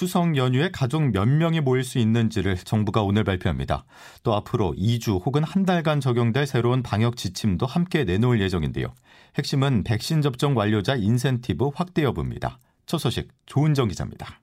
추석 연휴에 가족 몇 명이 모일 수 있는지를 정부가 오늘 발표합니다. 또 앞으로 2주 혹은 한 달간 적용될 새로운 방역 지침도 함께 내놓을 예정인데요. 핵심은 백신 접종 완료자 인센티브 확대 여부입니다. 첫 소식 조은정 기자입니다.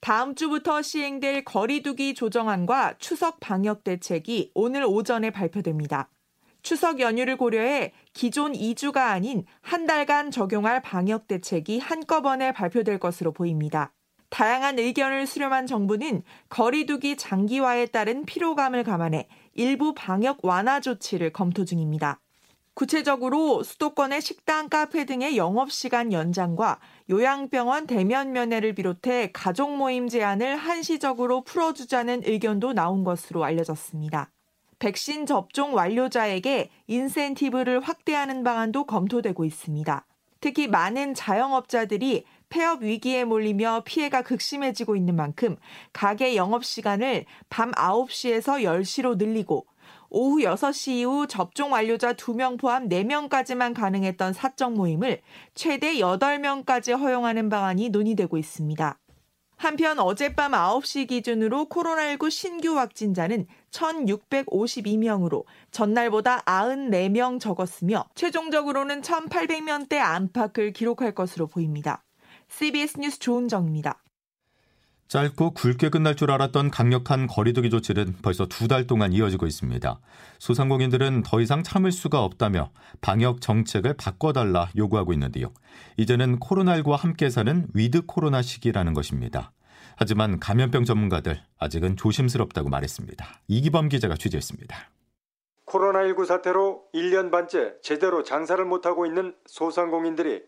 다음 주부터 시행될 거리두기 조정안과 추석 방역 대책이 오늘 오전에 발표됩니다. 추석 연휴를 고려해 기존 2주가 아닌 한 달간 적용할 방역 대책이 한꺼번에 발표될 것으로 보입니다. 다양한 의견을 수렴한 정부는 거리두기 장기화에 따른 피로감을 감안해 일부 방역 완화 조치를 검토 중입니다. 구체적으로 수도권의 식당, 카페 등의 영업시간 연장과 요양병원 대면 면회를 비롯해 가족 모임 제한을 한시적으로 풀어주자는 의견도 나온 것으로 알려졌습니다. 백신 접종 완료자에게 인센티브를 확대하는 방안도 검토되고 있습니다. 특히 많은 자영업자들이 폐업 위기에 몰리며 피해가 극심해지고 있는 만큼 가게 영업 시간을 밤 9시에서 10시로 늘리고 오후 6시 이후 접종 완료자 2명 포함 4명까지만 가능했던 사적 모임을 최대 8명까지 허용하는 방안이 논의되고 있습니다. 한편 어젯밤 9시 기준으로 코로나19 신규 확진자는 1,652명으로 전날보다 94명 적었으며 최종적으로는 1,800명대 안팎을 기록할 것으로 보입니다. CBS 뉴스 조은정입니다. 짧고 굵게 끝날 줄 알았던 강력한 거리두기 조치는 벌써 두 달 동안 이어지고 있습니다. 소상공인들은 더 이상 참을 수가 없다며 방역 정책을 바꿔달라 요구하고 있는데요. 이제는 코로나19와 함께 사는 위드 코로나 시기라는 것입니다. 하지만 감염병 전문가들 아직은 조심스럽다고 말했습니다. 이기범 기자가 취재했습니다. 코로나19 사태로 1년 반째 제대로 장사를 못하고 있는 소상공인들이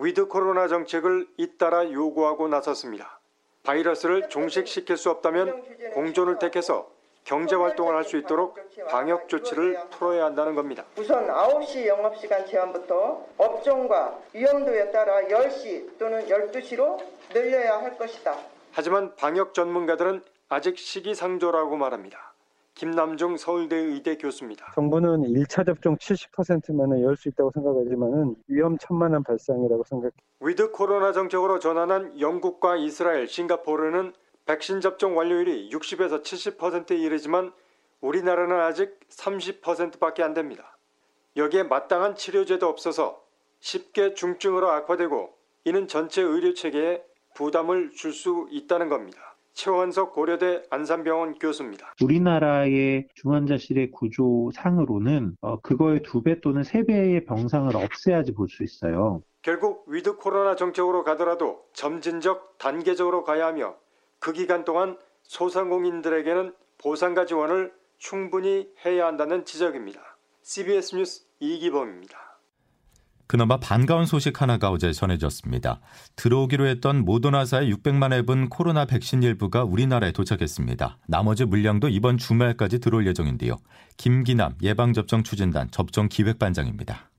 위드 코로나 정책을 잇따라 요구하고 나섰습니다. 바이러스를 종식시킬 수 없다면 공존을 택해서 경제 활동을 할 수 있도록 방역 조치를 풀어야 한다는 겁니다. 우선 9시 영업 시간 제한부터 업종과 위험도에 따라 10시 또는 12시로 늘려야 할 것이다. 하지만 방역 전문가들은 아직 시기상조라고 말합니다. 김남중 서울대 의대 교수입니다. 정부는 1차 접종 70%면 열수 있다고 생각하지만 위험천만한 발상이라고 생각합니다. 위드 코로나 정책으로 전환한 영국과 이스라엘, 싱가포르는 백신 접종 완료율이 60에서 70%에 이르지만 우리나라는 아직 30%밖에 안 됩니다. 여기에 마땅한 치료제도 없어서 쉽게 중증으로 악화되고 이는 전체 의료 체계에 부담을 줄 수 있다는 겁니다. 최원석 고려대 안산병원 교수입니다. 우리나라의 중환자실의 구조상으로는 어, 그거의 두 배 또는 세 배의 병상을 없애야지 볼 수 있어요. 결국 위드 코로나 정책으로 가더라도 점진적 단계적으로 가야 하며 그 기간 동안 소상공인들에게는 보상과 지원을 충분히 해야 한다는 지적입니다. CBS 뉴스 이기범입니다. 그나마 반가운 소식 하나가 어제 전해졌습니다. 들어오기로 했던 모더나사의 600만 앱은 코로나 백신 일부가 우리나라에 도착했습니다. 나머지 물량도 이번 주말까지 들어올 예정인데요. 김기남 예방접종 추진단 접종 기획반장입니다.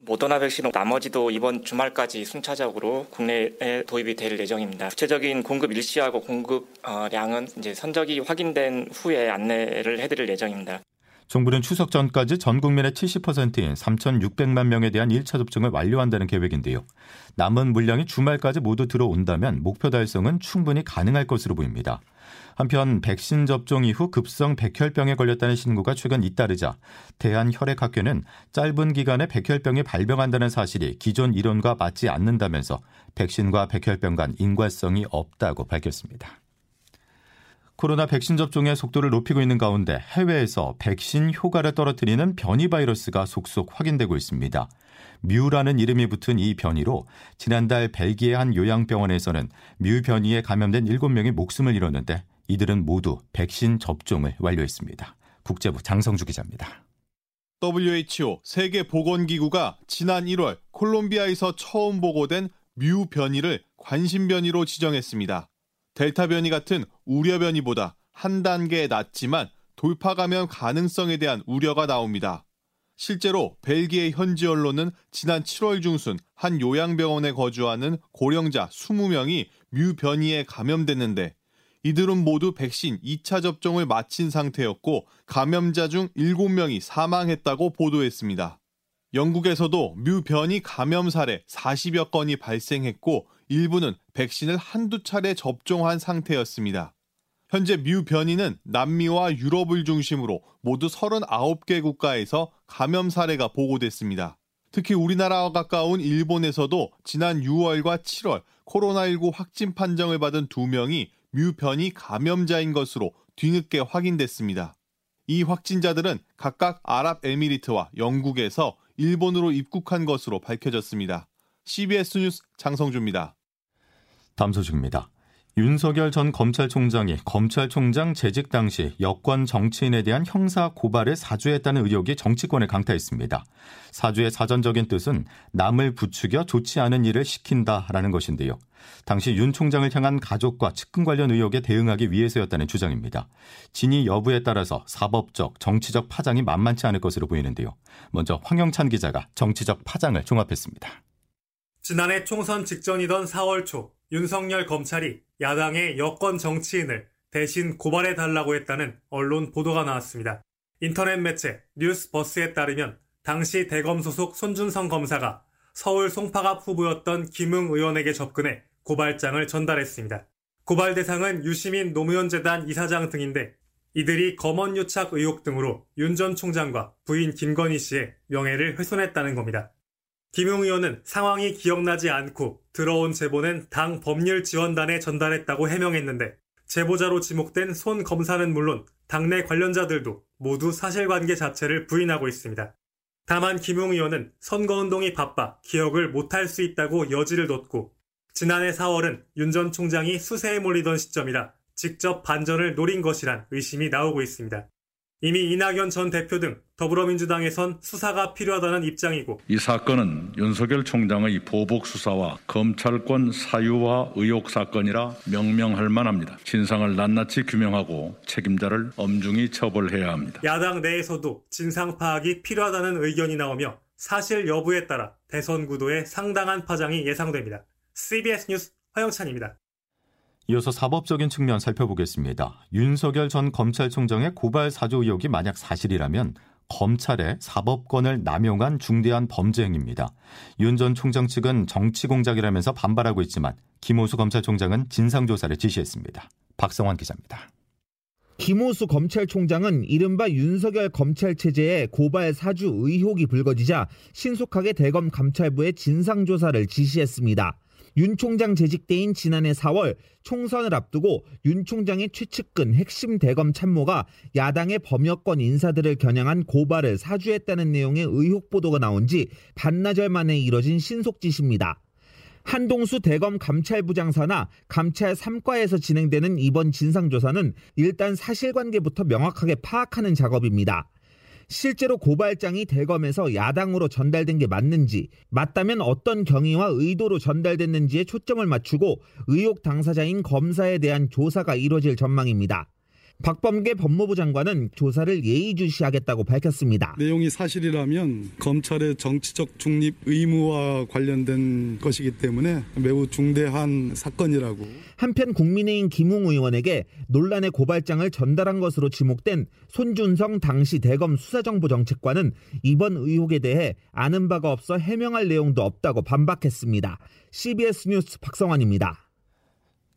모더나 백신은 나머지도 이번 주말까지 순차적으로 국내에 도입이 될 예정입니다. 구체적인 공급 일시하고 공급량은 이제 선적이 확인된 후에 안내를 해드릴 예정입니다. 정부는 추석 전까지 전 국민의 70%인 3,600만 명에 대한 1차 접종을 완료한다는 계획인데요. 남은 물량이 주말까지 모두 들어온다면 목표 달성은 충분히 가능할 것으로 보입니다. 한편 백신 접종 이후 급성 백혈병에 걸렸다는 신고가 최근 잇따르자 대한혈액학회는 짧은 기간에 백혈병이 발병한다는 사실이 기존 이론과 맞지 않는다면서 백신과 백혈병 간 인과성이 없다고 밝혔습니다. 코로나 백신 접종의 속도를 높이고 있는 가운데 해외에서 백신 효과를 떨어뜨리는 변이 바이러스가 속속 확인되고 있습니다. 뮤라는 이름이 붙은 이 변이로 지난달 벨기에 한 요양병원에서는 뮤 변이에 감염된 7명이 목숨을 잃었는데 이들은 모두 백신 접종을 완료했습니다. 국제부 장성주 기자입니다. WHO 세계보건기구가 지난 1월 콜롬비아에서 처음 보고된 뮤 변이를 관심 변이로 지정했습니다. 델타 변이 같은 우려 변이보다 한 단계 낮지만 돌파 감염 가능성에 대한 우려가 나옵니다. 실제로 벨기에 현지 언론은 지난 7월 중순 한 요양병원에 거주하는 고령자 20명이 뮤 변이에 감염됐는데 이들은 모두 백신 2차 접종을 마친 상태였고 감염자 중 7명이 사망했다고 보도했습니다. 영국에서도 뮤 변이 감염 사례 40여 건이 발생했고 일부는 백신을 한두 차례 접종한 상태였습니다. 현재 뮤 변이는 남미와 유럽을 중심으로 모두 39개 국가에서 감염 사례가 보고됐습니다. 특히 우리나라와 가까운 일본에서도 지난 6월과 7월 코로나19 확진 판정을 받은 두 명이 뮤 변이 감염자인 것으로 뒤늦게 확인됐습니다. 이 확진자들은 각각 아랍에미리트와 영국에서 일본으로 입국한 것으로 밝혀졌습니다. CBS 뉴스 장성주입니다. 다음 소식입니다. 윤석열 전 검찰총장이 검찰총장 재직 당시 여권 정치인에 대한 형사 고발을 사주했다는 의혹이 정치권에 강타했습니다. 사주의 사전적인 뜻은 남을 부추겨 좋지 않은 일을 시킨다라는 것인데요. 당시 윤 총장을 향한 가족과 측근 관련 의혹에 대응하기 위해서였다는 주장입니다. 진위 여부에 따라서 사법적, 정치적 파장이 만만치 않을 것으로 보이는데요. 먼저 황영찬 기자가 정치적 파장을 종합했습니다. 지난해 총선 직전이던 4월 초 윤석열 검찰이 야당의 여권 정치인을 대신 고발해 달라고 했다는 언론 보도가 나왔습니다. 인터넷 매체 뉴스버스에 따르면 당시 대검 소속 손준성 검사가 서울 송파갑 후보였던 김웅 의원에게 접근해 고발장을 전달했습니다. 고발 대상은 유시민 노무현 재단 이사장 등인데 이들이 검언 유착 의혹 등으로 윤 전 총장과 부인 김건희 씨의 명예를 훼손했다는 겁니다. 김용 의원은 상황이 기억나지 않고 들어온 제보는 당 법률 지원단에 전달했다고 해명했는데 제보자로 지목된 손 검사는 물론 당내 관련자들도 모두 사실관계 자체를 부인하고 있습니다. 다만 김용 의원은 선거운동이 바빠 기억을 못할 수 있다고 여지를 뒀고 지난해 4월은 윤 전 총장이 수세에 몰리던 시점이라 직접 반전을 노린 것이란 의심이 나오고 있습니다. 이미 이낙연 전 대표 등 더불어민주당에선 수사가 필요하다는 입장이고 이 사건은 윤석열 총장의 보복 수사와 검찰권 사유와 의혹 사건이라 명명할 만합니다. 진상을 낱낱이 규명하고 책임자를 엄중히 처벌해야 합니다. 야당 내에서도 진상 파악이 필요하다는 의견이 나오며 사실 여부에 따라 대선 구도에 상당한 파장이 예상됩니다. CBS 뉴스 허영찬입니다. 이어서 사법적인 측면 살펴보겠습니다. 윤석열 전 검찰총장의 고발 사주 의혹이 만약 사실이라면 검찰의 사법권을 남용한 중대한 범죄 행위입니다. 윤 전 총장 측은 정치 공작이라면서 반발하고 있지만 김호수 검찰총장은 진상조사를 지시했습니다. 박성환 기자입니다. 김호수 검찰총장은 이른바 윤석열 검찰 체제의 고발 사주 의혹이 불거지자 신속하게 대검 감찰부에 진상조사를 지시했습니다. 윤 총장 재직 때인 지난해 4월 총선을 앞두고 윤 총장의 최측근 핵심 대검 참모가 야당의 범여권 인사들을 겨냥한 고발을 사주했다는 내용의 의혹 보도가 나온 지 반나절 만에 이뤄진 신속 지시입니다. 한동수 대검 감찰부장사나 감찰 3과에서 진행되는 이번 진상조사는 일단 사실관계부터 명확하게 파악하는 작업입니다. 실제로 고발장이 대검에서 야당으로 전달된 게 맞는지, 맞다면 어떤 경위와 의도로 전달됐는지에 초점을 맞추고 의혹 당사자인 검사에 대한 조사가 이뤄질 전망입니다. 박범계 법무부 장관은 조사를 예의주시하겠다고 밝혔습니다. 내용이 사실이라면 검찰의 정치적 중립 의무와 관련된 것이기 때문에 매우 중대한 사건이라고. 한편 국민의힘 김웅 의원에게 논란의 고발장을 전달한 것으로 지목된 손준성 당시 대검 수사정보정책관은 이번 의혹에 대해 아는 바가 없어 해명할 내용도 없다고 반박했습니다. CBS 뉴스 박성환입니다.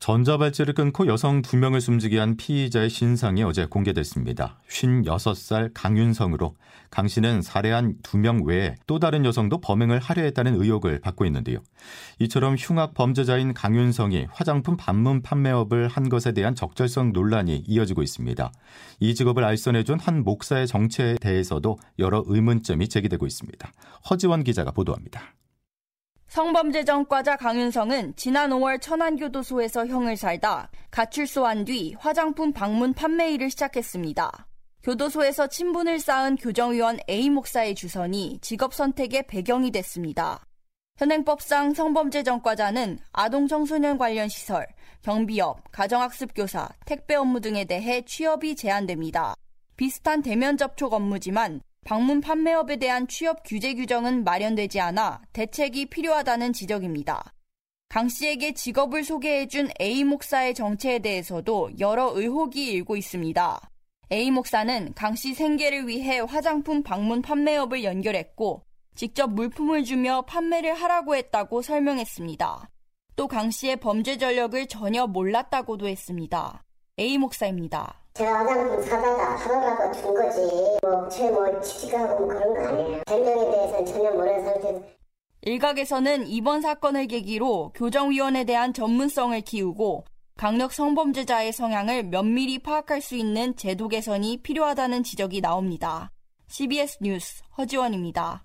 전자발찌를 끊고 여성 두 명을 숨지게 한 피의자의 신상이 어제 공개됐습니다. 56살 강윤성으로 강 씨는 살해한 두명 외에 또 다른 여성도 범행을 하려 했다는 의혹을 받고 있는데요. 이처럼 흉악 범죄자인 강윤성이 화장품 반문 판매업을 한 것에 대한 적절성 논란이 이어지고 있습니다. 이 직업을 알선해준 한 목사의 정체에 대해서도 여러 의문점이 제기되고 있습니다. 허지원 기자가 보도합니다. 성범죄 전과자 강윤성은 지난 5월 천안교도소에서 형을 살다 가출소한 뒤 화장품 방문 판매 일을 시작했습니다. 교도소에서 친분을 쌓은 교정위원 A 목사의 주선이 직업 선택의 배경이 됐습니다. 현행법상 성범죄 전과자는 아동 청소년 관련 시설, 경비업, 가정학습 교사, 택배 업무 등에 대해 취업이 제한됩니다. 비슷한 대면 접촉 업무지만 방문 판매업에 대한 취업 규제 규정은 마련되지 않아 대책이 필요하다는 지적입니다. 강 씨에게 직업을 소개해준 A 목사의 정체에 대해서도 여러 의혹이 일고 있습니다. A 목사는 강 씨 생계를 위해 화장품 방문 판매업을 연결했고 직접 물품을 주며 판매를 하라고 했다고 설명했습니다. 또 강 씨의 범죄 전력을 전혀 몰랐다고도 했습니다. A 목사입니다. 제가 화장품 사다가 하라고 준 거지. 뭐, 제뭐 취직하고 뭐 그런 거 아니에요. 변명에 대해서는 전혀 모르는 상태에서. 일각에서는 이번 사건을 계기로 교정위원에 대한 전문성을 키우고 강력 성범죄자의 성향을 면밀히 파악할 수 있는 제도 개선이 필요하다는 지적이 나옵니다. CBS 뉴스 허지원입니다.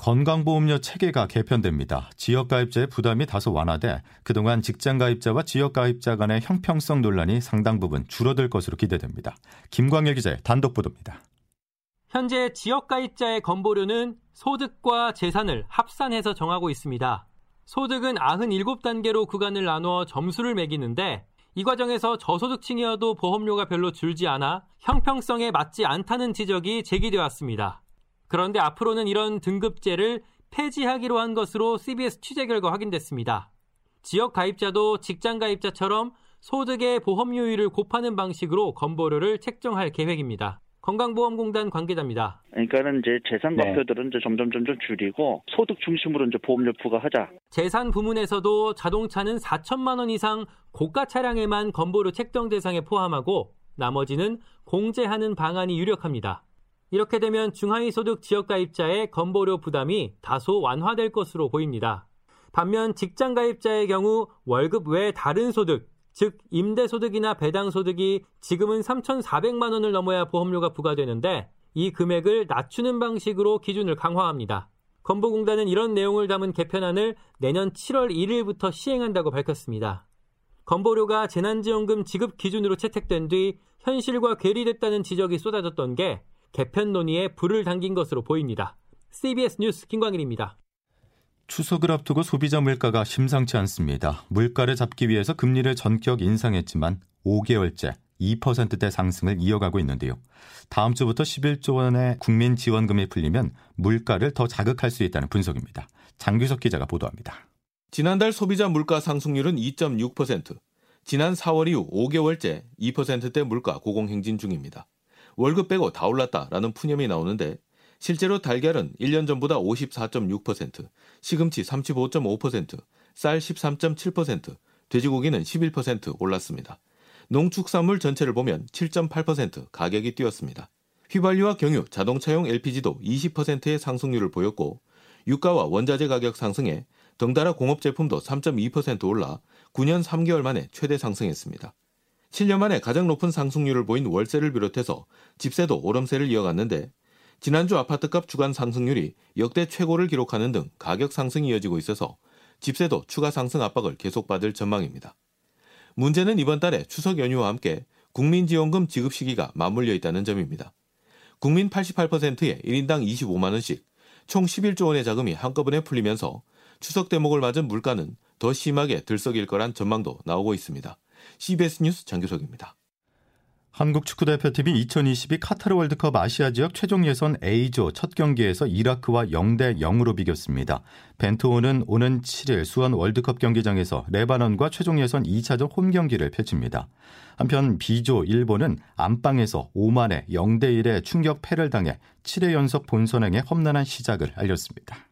건강보험료 체계가 개편됩니다. 지역가입자의 부담이 다소 완화돼 그동안 직장가입자와 지역가입자 간의 형평성 논란이 상당 부분 줄어들 것으로 기대됩니다. 김광일 기자의 단독 보도입니다. 현재 지역가입자의 건보료는 소득과 재산을 합산해서 정하고 있습니다. 소득은 97단계로 구간을 나누어 점수를 매기는데 이 과정에서 저소득층이어도 보험료가 별로 줄지 않아 형평성에 맞지 않다는 지적이 제기되었습니다. 그런데 앞으로는 이런 등급제를 폐지하기로 한 것으로 CBS 취재 결과 확인됐습니다. 지역 가입자도 직장 가입자처럼 소득의 보험료율을 곱하는 방식으로 건보료를 책정할 계획입니다. 건강보험공단 관계자입니다. 그러니까는 이제 재산 과표들은 네. 이제 점점 점점 줄이고 소득 중심으로 이제 보험료 부과하자. 재산 부문에서도 자동차는 4천만 원 이상 고가 차량에만 건보료 책정 대상에 포함하고 나머지는 공제하는 방안이 유력합니다. 이렇게 되면 중하위 소득 지역 가입자의 건보료 부담이 다소 완화될 것으로 보입니다. 반면 직장 가입자의 경우 월급 외 다른 소득, 즉 임대소득이나 배당소득이 지금은 3,400만 원을 넘어야 보험료가 부과되는데 이 금액을 낮추는 방식으로 기준을 강화합니다. 건보공단은 이런 내용을 담은 개편안을 내년 7월 1일부터 시행한다고 밝혔습니다. 건보료가 재난지원금 지급 기준으로 채택된 뒤 현실과 괴리됐다는 지적이 쏟아졌던 게 개편 논의에 불을 당긴 것으로 보입니다. CBS 뉴스 김광일입니다. 추석을 앞두고 소비자 물가가 심상치 않습니다. 물가를 잡기 위해서 금리를 전격 인상했지만 5개월째 2%대 상승을 이어가고 있는데요. 다음 주부터 11조 원의 국민 지원금이 풀리면 물가를 더 자극할 수 있다는 분석입니다. 장규석 기자가 보도합니다. 지난달 소비자 물가 상승률은 2.6%, 지난 4월 이후 5개월째 2%대 물가 고공행진 중입니다. 월급 빼고 다 올랐다라는 푸념이 나오는데 실제로 달걀은 1년 전보다 54.6%, 시금치 35.5%, 쌀 13.7%, 돼지고기는 11% 올랐습니다. 농축산물 전체를 보면 7.8% 가격이 뛰었습니다. 휘발유와 경유, 자동차용 LPG도 20%의 상승률을 보였고 유가와 원자재 가격 상승에 덩달아 공업 제품도 3.2% 올라 9년 3개월 만에 최대 상승했습니다. 7년 만에 가장 높은 상승률을 보인 월세를 비롯해서 집세도 오름세를 이어갔는데 지난주 아파트값 주간 상승률이 역대 최고를 기록하는 등 가격 상승이 이어지고 있어서 집세도 추가 상승 압박을 계속받을 전망입니다. 문제는 이번 달에 추석 연휴와 함께 국민지원금 지급 시기가 맞물려 있다는 점입니다. 국민 88%에 1인당 25만 원씩 총 11조 원의 자금이 한꺼번에 풀리면서 추석 대목을 맞은 물가는 더 심하게 들썩일 거란 전망도 나오고 있습니다. CBS 뉴스 장규석입니다. 한국 축구대표팀이 2022 카타르 월드컵 아시아 지역 최종 예선 A조 첫 경기에서 이라크와 0대 0으로 비겼습니다. 벤투호는 오는 7일 수원 월드컵 경기장에서 레바논과 최종 예선 2차전 홈 경기를 펼칩니다. 한편 B조 일본은 안방에서 오만에 0대 1의 충격 패를 당해 7회 연속 본선행에 험난한 시작을 알렸습니다.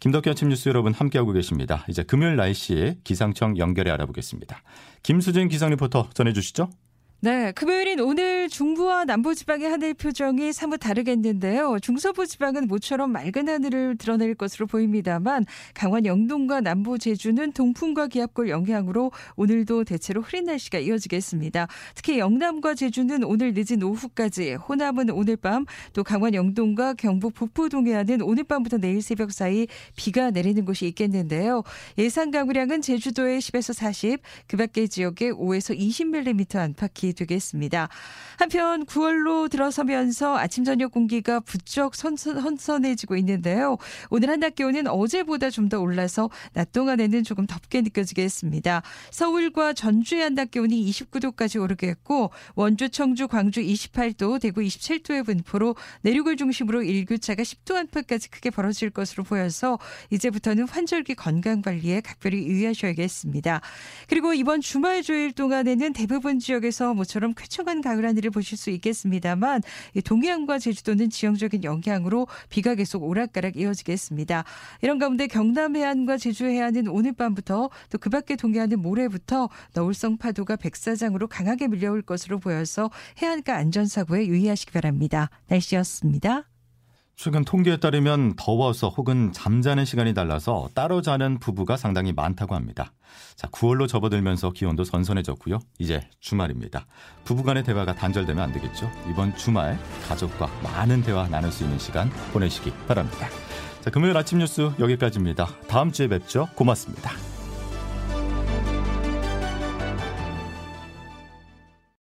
김덕현 아침 뉴스 여러분 함께하고 계십니다. 이제 금요일 날씨 기상청 연결해 알아보겠습니다. 김수진 기상 리포터 전해주시죠. 네, 금요일인 오늘 중부와 남부 지방의 하늘 표정이 사뭇 다르겠는데요. 중서부 지방은 모처럼 맑은 하늘을 드러낼 것으로 보입니다만 강원 영동과 남부 제주는 동풍과 기압골 영향으로 오늘도 대체로 흐린 날씨가 이어지겠습니다. 특히 영남과 제주는 오늘 늦은 오후까지, 호남은 오늘 밤, 또 강원 영동과 경북 북부 동해안은 오늘 밤부터 내일 새벽 사이 비가 내리는 곳이 있겠는데요. 예상 강우량은 제주도에 10에서 40, 그 밖의 지역에 5에서 20mm 안팎이 되겠습니다. 한편 9월로 들어서면서 아침 저녁 공기가 부쩍 선선해지고 있는데요. 오늘 한낮 기온은 어제보다 좀 더 올라서 낮 동안에는 조금 덥게 느껴지겠습니다. 서울과 전주의 한낮 기온이 29도까지 오르겠고 원주, 청주, 광주 28도, 대구 27도의 분포로 내륙을 중심으로 일교차가 10도 안팎까지 크게 벌어질 것으로 보여서 이제부터는 환절기 건강 관리에 각별히 유의하셔야겠습니다. 그리고 이번 주말 주일 동안에는 대부분 지역에서 모처럼 쾌청한 가을 하늘을 보실 수 있겠습니다만 동해안과 제주도는 지형적인 영향으로 비가 계속 오락가락 이어지겠습니다. 이런 가운데 경남 해안과 제주 해안은 오늘 밤부터 또 그 밖에 동해안은 모레부터 너울성 파도가 백사장으로 강하게 밀려올 것으로 보여서 해안가 안전사고에 유의하시기 바랍니다. 날씨였습니다. 최근 통계에 따르면 더워서 혹은 잠자는 시간이 달라서 따로 자는 부부가 상당히 많다고 합니다. 자, 9월로 접어들면서 기온도 선선해졌고요. 이제 주말입니다. 부부간의 대화가 단절되면 안 되겠죠. 이번 주말 가족과 많은 대화 나눌 수 있는 시간 보내시기 바랍니다. 자, 금요일 아침 뉴스 여기까지입니다. 다음 주에 뵙죠. 고맙습니다.